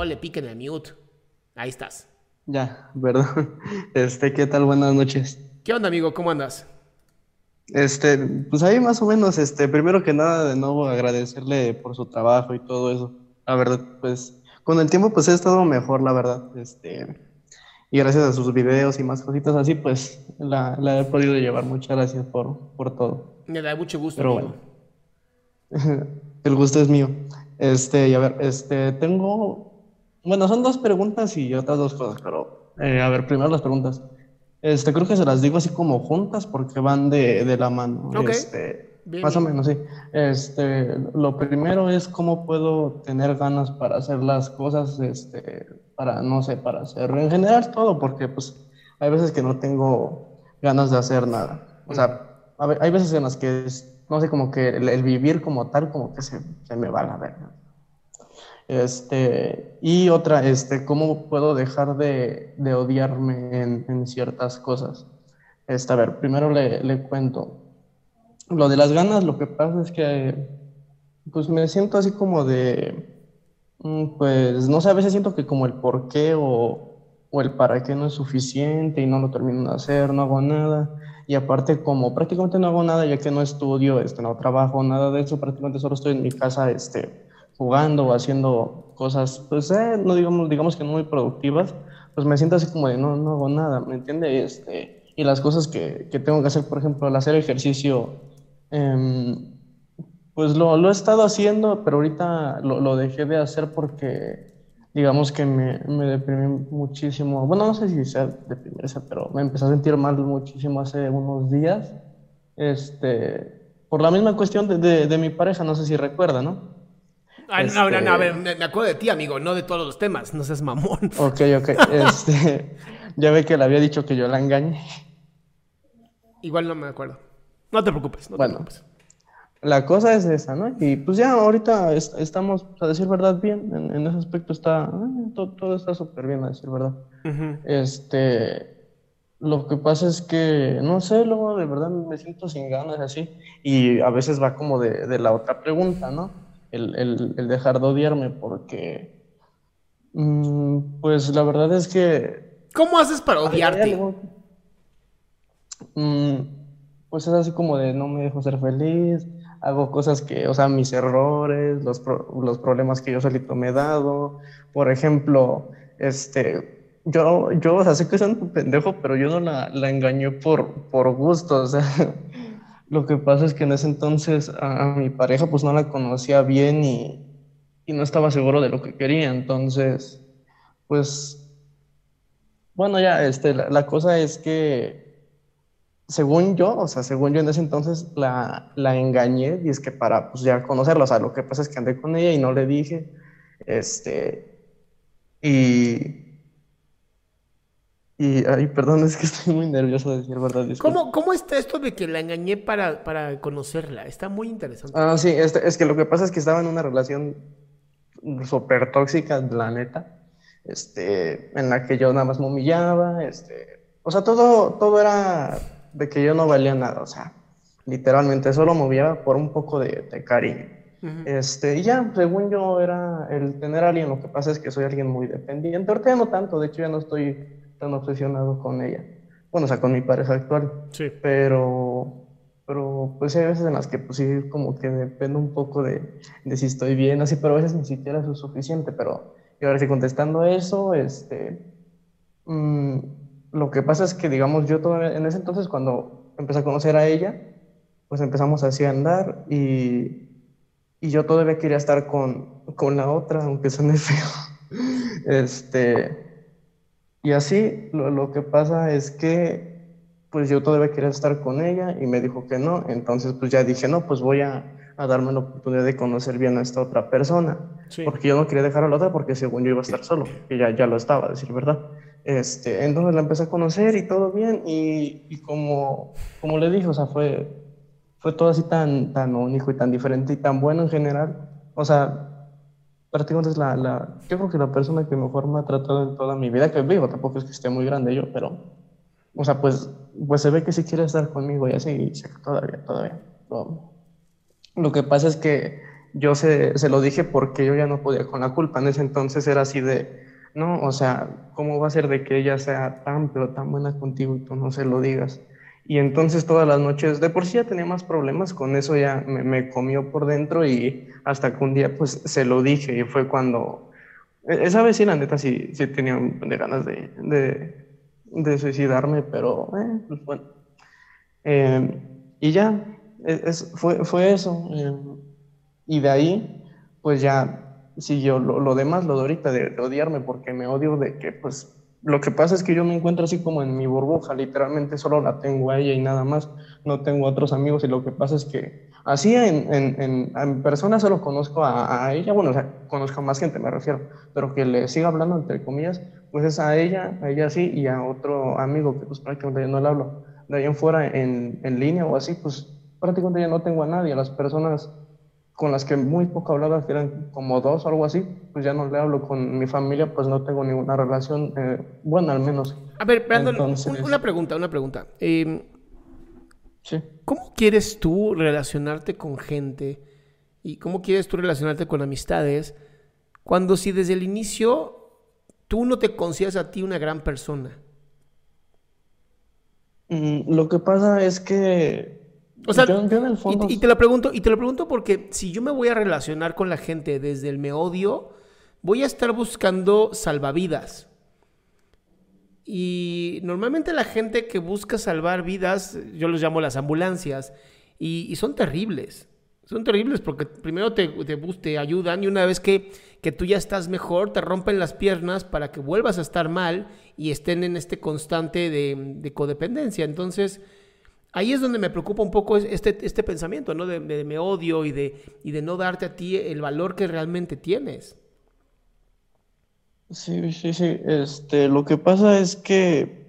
No le piquen el mute. Ahí estás. Ya, perdón. Este, ¿qué tal? Buenas noches. ¿Qué onda, amigo? ¿Cómo andas? Este, pues ahí más o menos, este, primero que nada, de nuevo agradecerle por su trabajo y todo eso. La verdad, pues, con el tiempo, pues he estado mejor, la verdad. Este, y gracias a sus videos y más cositas así, pues, la, la he podido llevar. Muchas gracias por, por todo. Me da mucho gusto. Pero amigo. bueno, el gusto es mío. Este, y a ver, este, tengo, bueno, son dos preguntas y otras dos cosas, pero, eh, a ver, primero las preguntas. Este, creo que se las digo así como juntas porque van de, de la mano. Ok. Este, Bien, más o menos, sí. Este, lo primero es cómo puedo tener ganas para hacer las cosas, este, para, no sé, para hacer en general todo, porque pues hay veces que no tengo ganas de hacer nada. O sea, a hay veces en las que, es, no sé, como que el, el vivir como tal, como que se, se me va a la verga. Este, y otra, este, ¿cómo puedo dejar de, de odiarme en, en ciertas cosas? Este, a ver, primero le, le cuento. Lo de las ganas, lo que pasa es que, pues me siento así como de, mm, pues, no sé, a veces siento que como el por qué o, o el para qué no es suficiente y no lo termino de hacer, no hago nada. Y aparte, como prácticamente no hago nada, ya que no estudio, este, no trabajo, nada de eso, prácticamente solo estoy en mi casa, este, jugando o haciendo cosas, pues, eh, no digamos, digamos que no muy productivas, pues me siento así como de no, no hago nada, ¿me entiende? Este, y las cosas que, que tengo que hacer, por ejemplo, al hacer ejercicio, em, pues lo, lo he estado haciendo, pero ahorita lo, lo dejé de hacer porque, digamos que me, me deprimí muchísimo. Bueno, no sé si sea deprimirse, pero me empecé a sentir mal muchísimo hace unos días, este, por la misma cuestión de, de, de mi pareja, no sé si recuerda, ¿no? Ah, no, no, no, a Este- ver, me me acuerdo de ti, amigo, no de todos los temas. No seas mamón. Ok, ok, este, ya ve que le había dicho que yo la engañé. Igual no me acuerdo. No te preocupes, no te Bueno. preocupes. La cosa es esa, ¿no? Y pues ya ahorita es- estamos, a decir verdad, bien. En, en ese aspecto está, eh, to- todo, está súper bien, a decir verdad. Este, lo que pasa es que, no sé, luego de verdad me siento sin ganas así. Y a veces va como de, de la otra pregunta, ¿no? El, el, el dejar de odiarme porque, mm, pues la verdad es que ¿Cómo haces para odiarte? Mm, pues es así como de no me dejo ser feliz, hago cosas que, o sea, mis errores, los, pro- los problemas que yo solito me he dado. Por ejemplo, este, yo, yo, o sea, sé que soy un pendejo, pero yo no la, la engañé por, por gusto, o sea, lo que pasa es que en ese entonces a, mi pareja pues no la conocía bien y, y no estaba seguro de lo que quería, entonces, pues... Bueno, ya, este, la, la cosa es que, según yo, o sea, según yo en ese entonces la, la engañé y es que para, pues ya conocerla, o sea, lo que pasa es que andé con ella y no le dije, este, y, y, ay, perdón, es que estoy muy nervioso de decir verdad. ¿Cómo, ¿Cómo está esto de que la engañé para, para conocerla? Está muy interesante. Ah, sí, este, es que lo que pasa es que estaba en una relación súper tóxica, la neta, este, en la que yo nada más me humillaba, este, o sea, todo, todo era de que yo no valía nada, o sea, literalmente solo movía por un poco de, de cariño. este, y ya, según yo, era el tener a alguien, lo que pasa es que soy alguien muy dependiente, ahorita ya no tanto, de hecho ya no estoy tan obsesionado con ella, bueno, o sea, con mi pareja actual, Sí. pero, pero pues hay veces en las que pues sí, como que depende un poco de, de si estoy bien, así, pero a veces ni siquiera eso es suficiente, pero y ahora sí contestando eso, este, mm, lo que pasa es que, digamos, yo todavía, en ese entonces cuando empecé a conocer a ella, pues empezamos así a andar y, y yo todavía quería estar con, con la otra, aunque suene feo. Este, y así, lo, lo que pasa es que, pues yo todavía quería estar con ella y me dijo que no, entonces pues ya dije, no, pues voy a, a darme la oportunidad de conocer bien a esta otra persona, Sí. porque yo no quería dejar a la otra porque según yo iba a estar solo, que ya, ya lo estaba, a decir verdad. Este, entonces la empecé a conocer y todo bien y, y como, como le dije, o sea, fue, fue todo así tan, tan único y tan diferente y tan bueno en general. O sea, prácticamente es la, la, yo creo que la persona que mejor me ha tratado en toda mi vida, que vivo, tampoco es que esté muy grande yo, pero, o sea, pues, pues se ve que sí quiere estar conmigo y así, todavía, todavía. Lo, lo que pasa es que yo se, se lo dije porque yo ya no podía con la culpa. En ese entonces era así de, no, o sea, ¿cómo va a ser de que ella sea tan, pero tan buena contigo y tú no se lo digas? Y entonces todas las noches, de por sí ya tenía más problemas, con eso ya me, me comió por dentro y hasta que un día pues se lo dije y fue cuando, e- esa vez sí la neta sí, sí tenía de ganas de, de, de suicidarme, pero eh, pues bueno. Eh, y ya, es- es- fue, fue eso. eh, y de ahí, pues ya siguió lo, lo demás, lo de ahorita, de, de odiarme, porque me odio de que, pues, lo que pasa es que yo me encuentro así como en mi burbuja, literalmente solo la tengo a ella y nada más, no tengo otros amigos y lo que pasa es que así en, en, en, en persona solo conozco a, a ella, bueno, o sea, conozco a más gente, me refiero, pero que le siga hablando, entre comillas, pues es a ella, a ella sí, y a otro amigo que pues prácticamente no le hablo. De ahí en fuera, en, en línea o así, pues prácticamente ya no tengo a nadie, a las personas con las que muy poco hablaba, que eran como dos o algo así, pues ya no le hablo con mi familia, pues no tengo ninguna relación, eh, bueno, al menos. A ver, Brandon, Entonces- una pregunta, una pregunta. Eh, Sí. ¿Cómo quieres tú relacionarte con gente y cómo quieres tú relacionarte con amistades cuando si desde el inicio tú no te consideras a ti una gran persona? Mm, lo que pasa es que O sea, yo, yo en el y- fondo... y, te lo pregunto, y te lo pregunto porque si yo me voy a relacionar con la gente desde el me odio, voy a estar buscando salvavidas. Y normalmente la gente que busca salvar vidas, yo los llamo las ambulancias, y, y son terribles. Son terribles porque primero te, te, te ayudan y una vez que, que tú ya estás mejor, te rompen las piernas para que vuelvas a estar mal y estén en este constante de, de codependencia. Entonces, ahí es donde me preocupa un poco es- este, este pensamiento, ¿no? De, de me odio y de, y de no darte a ti el valor que realmente tienes. Sí, sí, sí. Este, lo que pasa es que,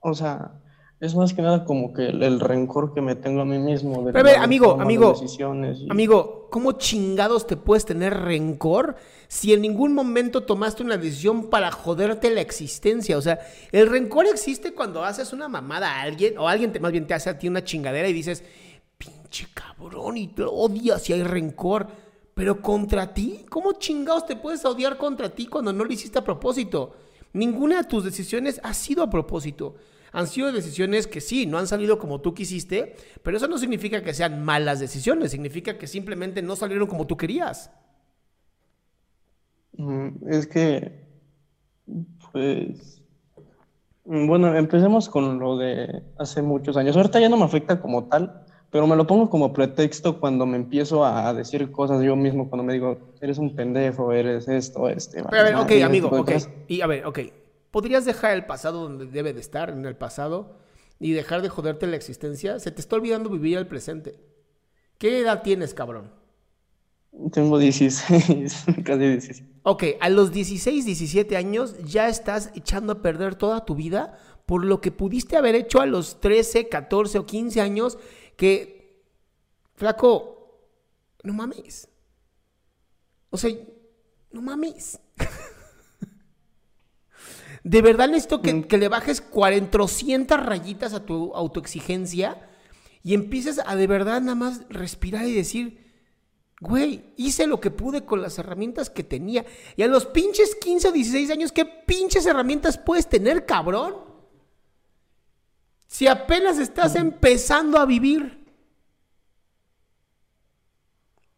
o sea, es más que nada como que el, el rencor que me tengo a mí mismo de Pero ver, amigo, amigo, y- Amigo, ¿cómo chingados te puedes tener rencor si en ningún momento tomaste una decisión para joderte la existencia? O sea, el rencor existe cuando haces una mamada a alguien, o alguien te, más bien te hace a ti una chingadera y dices, pinche cabrón, y te odias y hay rencor. Pero contra ti, ¿cómo chingados te puedes odiar contra ti cuando no lo hiciste a propósito? Ninguna de tus decisiones ha sido a propósito. Han sido decisiones que sí, no han salido como tú quisiste, pero eso no significa que sean malas decisiones, significa que simplemente no salieron como tú querías. Mm, Es que, pues, mm, bueno, empecemos con lo de hace muchos años. Ahorita ya no me afecta como tal, pero me lo pongo como pretexto cuando me empiezo a decir cosas yo mismo, cuando me digo, eres un pendejo, eres esto, este. Pero a ver, ok, madre", ese amigo, ok. Y a ver, ok. ¿Podrías dejar el pasado donde debe de estar, en el pasado, y dejar de joderte la existencia? Se te está olvidando vivir el presente. ¿Qué edad tienes, cabrón? Tengo 16, casi 17. Ok, a los 16, 17 años ya estás echando a perder toda tu vida por lo que pudiste haber hecho a los 13, 14 o 15 años que, flaco, no mames. O sea, no mames. De verdad necesito que, que le bajes 400 rayitas a tu autoexigencia y empieces a de verdad nada más respirar y decir, güey, hice lo que pude con las herramientas que tenía. Y a los pinches 15 o 16 años, ¿qué pinches herramientas puedes tener, cabrón? Si apenas estás empezando a vivir.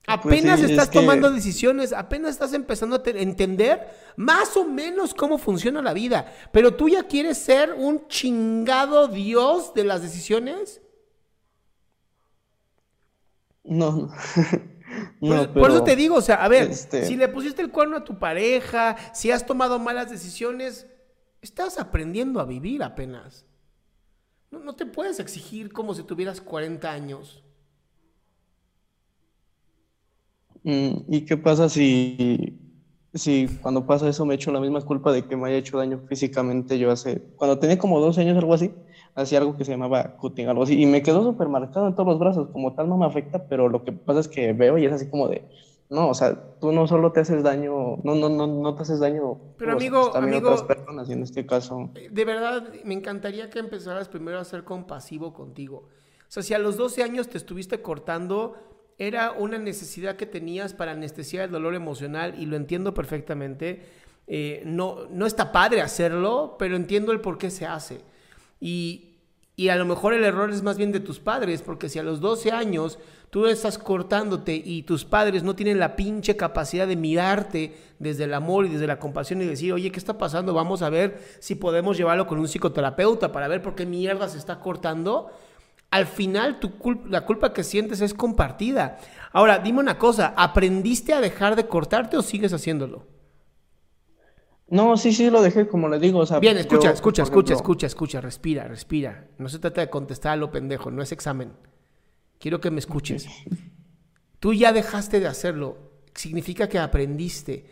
Pues Apenas es estás que- tomando decisiones, apenas estás empezando a te- entender más o menos cómo funciona la vida. Pero tú ya quieres ser un chingado dios de las decisiones. No, no. Por, No, por eso te digo, o sea, a ver, este- si le pusiste el cuerno a tu pareja, si has tomado malas decisiones, estás aprendiendo a vivir apenas. No, no te puedes exigir como si tuvieras 40 años. Mm, ¿Y qué pasa si, si cuando pasa eso me echo la misma culpa de que me haya hecho daño físicamente yo hace, cuando tenía como 12 años algo así, hacía algo que se llamaba cutting, algo así, y me quedó súper marcado en todos los brazos, como tal no me afecta, pero lo que pasa es que veo y es así como de, no, o sea, tú no solo te haces daño, no, no, no, no te haces daño, Pero amigo, pues, también amigo- otras personas, y en este caso, De verdad, me encantaría que empezaras primero a ser compasivo contigo. O sea, si a los 12 años te estuviste cortando, era una necesidad que tenías para anestesiar el dolor emocional y lo entiendo perfectamente. Eh, no, no está padre hacerlo, pero entiendo el por qué se hace. Y, y a lo mejor el error es más bien de tus padres, porque si a los 12 años tú estás cortándote y tus padres no tienen la pinche capacidad de mirarte desde el amor y desde la compasión y decir, oye, ¿qué está pasando? Vamos a ver si podemos llevarlo con un psicoterapeuta para ver por qué mierda se está cortando. Al final tu cul- la culpa que sientes es compartida. Ahora, dime una cosa, ¿aprendiste a dejar de cortarte o sigues haciéndolo? no, sí, sí, lo dejé, como le digo, o sea, Bien, escucha, yo, escucha, escucha, ejemplo, escucha, escucha, respira, respira. No se trata de contestar a lo pendejo, no es examen. Quiero que me escuches. Tú ya dejaste de hacerlo, significa que aprendiste.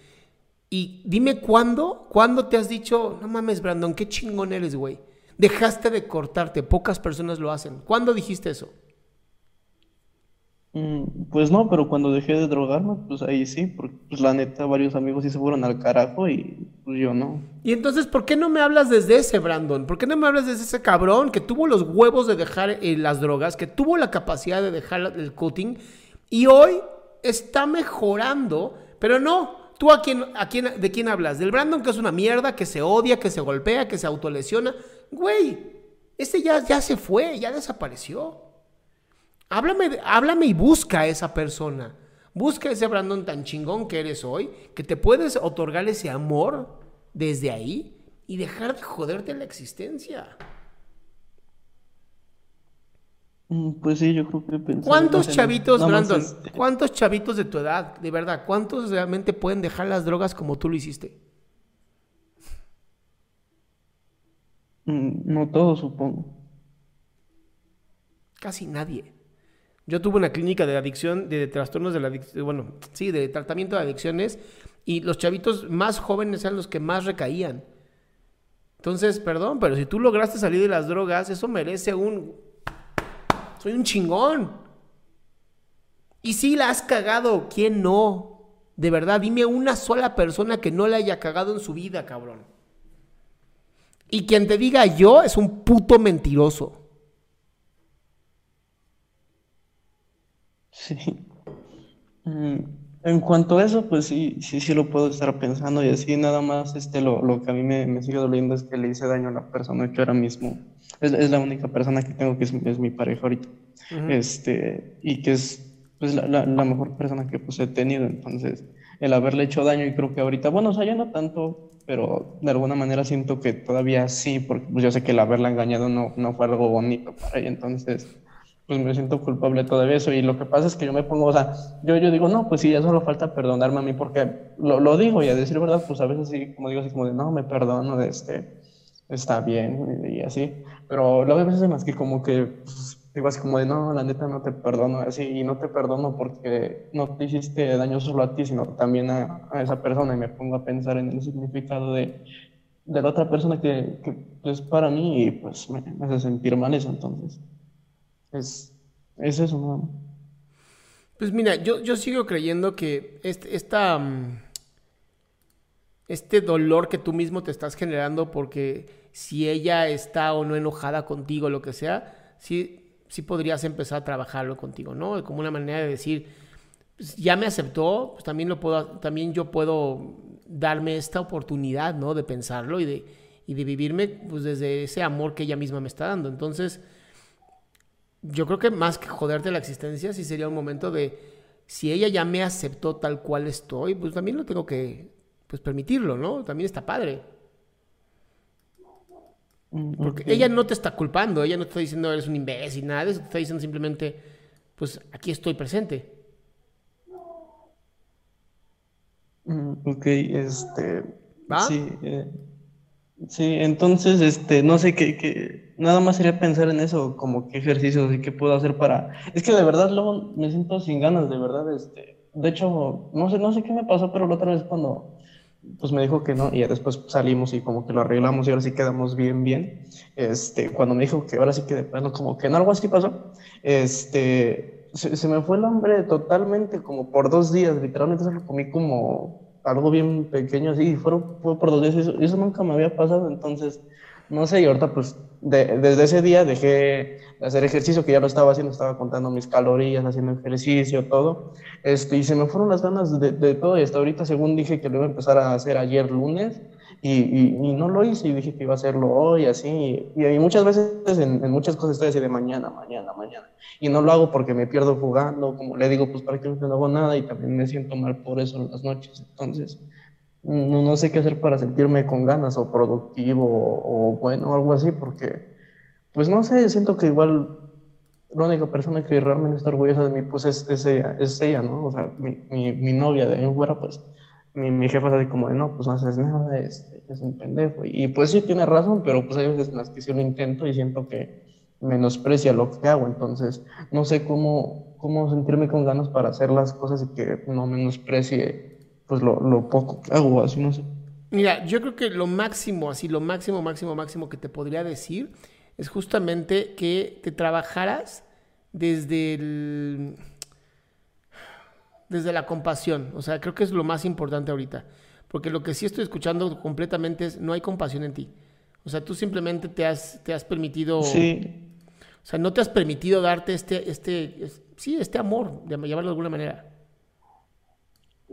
Y dime cuándo, cuándo te has dicho, no mames, Brandon, qué chingón eres, güey. Dejaste de cortarte, pocas personas lo hacen. ¿Cuándo dijiste eso? Mm, Pues no, pero cuando dejé de drogarme, pues ahí sí, porque pues la neta varios amigos sí se fueron al carajo y pues yo no. Y entonces, ¿por qué no me hablas desde ese, Brandon? ¿Por qué no me hablas desde ese cabrón que tuvo los huevos de dejar eh, las drogas, que tuvo la capacidad de dejar el cutting y hoy está mejorando? Pero no, ¿tú a quién, a quién, de quién hablas? ¿Del Brandon que es una mierda, que se odia, que se golpea, que se autolesiona? Güey, ese ya, ya se fue, ya desapareció. Háblame, háblame y busca a esa persona. Busca ese Brandon tan chingón que eres hoy, que te puedes otorgar ese amor desde ahí y dejar de joderte la existencia. Mm, Pues sí, yo creo que pensé ¿Cuántos chavitos, Brandon? este, ¿Cuántos chavitos de tu edad, de verdad, cuántos realmente pueden dejar las drogas como tú lo hiciste? No todo, supongo. Casi nadie. Yo tuve una clínica de adicción, de trastornos de la adicción, bueno, sí, de tratamiento de adicciones, y los chavitos más jóvenes eran los que más recaían. Entonces, perdón, pero si tú lograste salir de las drogas, eso merece un... Soy un chingón. Y si la has cagado, ¿quién no? De verdad, dime una sola persona que no la haya cagado en su vida, cabrón. Y quien te diga yo es un puto mentiroso. Sí. Mm, En cuanto a eso, pues sí, sí, sí lo puedo estar pensando y así nada más, este, lo, lo que a mí me, me sigue doliendo es que le hice daño a la persona que ahora mismo es, es la única persona que tengo que es, es mi pareja ahorita, este, y que es pues la, la, la mejor persona que pues he tenido, entonces el haberle hecho daño y creo que ahorita, bueno, o sea, ya no tanto, pero de alguna manera siento que todavía sí, porque pues yo sé que el haberla engañado no, no fue algo bonito para ella, entonces pues me siento culpable todavía eso. Y lo que pasa es que yo me pongo, o sea, yo, yo digo, no, pues sí, ya solo falta perdonarme a mí, porque lo, lo digo y a decir verdad, pues a veces sí, como digo, así como de, no, me perdono, de este, está bien y, así. Pero luego hay veces las que como que pues, digo así como de, no, la neta no te perdono, así, y no te perdono porque no te hiciste daño solo a ti, sino también a, a esa persona. Y me pongo a pensar en el significado de, de la otra persona que, que es para mí y pues me, hace sentir mal eso, entonces. Es, es eso, ¿no? Pues mira, yo, yo sigo creyendo que este- esta, mm, este dolor que tú mismo te estás generando porque si ella está o no enojada contigo, lo que sea, sí, sí podrías empezar a trabajarlo contigo, ¿no? Como una manera de decir, pues, ya me aceptó, pues también, lo puedo, también yo puedo darme esta oportunidad, ¿no? De pensarlo y de, y de vivirme pues, desde ese amor que ella misma me está dando. Entonces, yo creo que más que joderte la existencia, sí sería un momento de, si ella ya me aceptó tal cual estoy, pues también lo tengo que pues, permitirlo, ¿no? También está padre. Porque ella no te está culpando, ella no te está diciendo eres un imbécil, nada de eso, te está diciendo simplemente, pues aquí estoy presente. Mm, ok, este. Sí, eh, sí, entonces, este, no sé qué, nada más sería pensar en eso, como qué ejercicios y qué puedo hacer para. Es que de verdad luego me siento sin ganas, de verdad, este. De hecho, no sé, no sé qué me pasó, pero la otra vez cuando pues me dijo que no, y después salimos y como que lo arreglamos y ahora sí quedamos bien, bien. Este, cuando me dijo que ahora sí que bueno, como que no, algo así pasó, este, se, me fue el hambre totalmente como por dos días, literalmente se comí como algo bien pequeño así, y fue, fue por dos días, eso, eso nunca me había pasado, entonces no sé, y ahorita pues desde ese día dejé de hacer ejercicio, que ya lo estaba haciendo, estaba contando mis calorías, haciendo ejercicio, todo, este, y se me fueron las ganas de, de, todo, y hasta ahorita según dije que lo iba a empezar a hacer ayer lunes, y, y, no lo hice, y dije que iba a hacerlo hoy, así, y, y muchas veces en, muchas cosas estoy así de mañana, mañana, mañana, y no lo hago porque me pierdo jugando, como le digo, pues que no hago nada, y también me siento mal por eso en las noches, entonces no, no, sé qué hacer para sentirme con ganas o productivo o, bueno, algo así, porque, pues no sé, siento que igual la única persona que realmente está orgullosa de mí, pues es, es, ella, es ella, ¿no? O sea, mi, mi, novia de ahí fuera, pues mi, mi jefa es así como de, no, pues no haces nada, es, es un pendejo. Y pues sí, tiene razón, pero pues hay veces en las que sí lo intento y siento que menosprecia lo que hago, entonces no sé cómo, cómo sentirme con ganas para hacer las cosas y que no menosprecie pues lo, lo poco que hago, así no sé. Mira, yo creo que lo máximo, así lo máximo, máximo, máximo que te podría decir es justamente que te trabajaras desde el, desde la compasión. O sea, creo que es lo más importante ahorita. Porque lo que sí estoy escuchando completamente es no hay compasión en ti. O sea, tú simplemente te has, te has permitido. Sí. O sea, no te has permitido darte este, este, sí, este amor, llamarlo de alguna manera.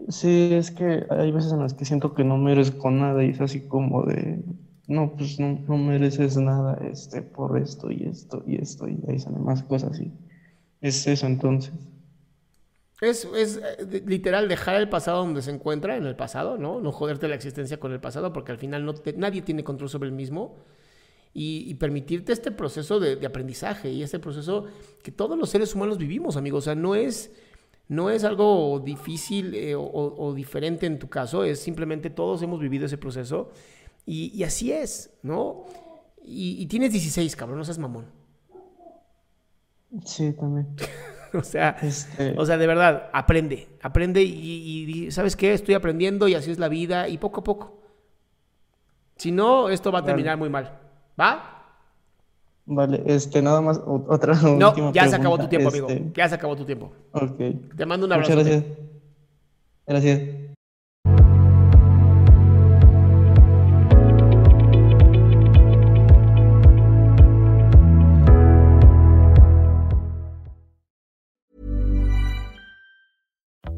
Sí, es que hay veces en las que siento que no merezco nada y es así como de, no, pues no, no mereces nada este, por esto y esto y esto y ahí salen más cosas y es eso entonces. Es, es eh, literal dejar el pasado donde se encuentra, en el pasado, ¿no? No joderte la existencia con el pasado porque al final no nadie tiene control sobre el mismo y, permitirte este proceso de, de aprendizaje y este proceso que todos los seres humanos vivimos, amigos. O sea, no es no es algo difícil eh, o, diferente en tu caso, es simplemente todos hemos vivido ese proceso y, así es, ¿no? Y, tienes 16, cabrón, no seas mamón. Sí, también. o, sea, este o sea, de verdad, aprende, aprende y, y, ¿sabes qué? Estoy aprendiendo y así es la vida y poco a poco. Si no, esto va a terminar muy mal. ¿Va? Vale, este, nada más, otra No, ya se acabó tu tiempo, amigo. Este, ya se acabó tu tiempo. Ok. Te mando un abrazo. Muchas gracias. Gracias.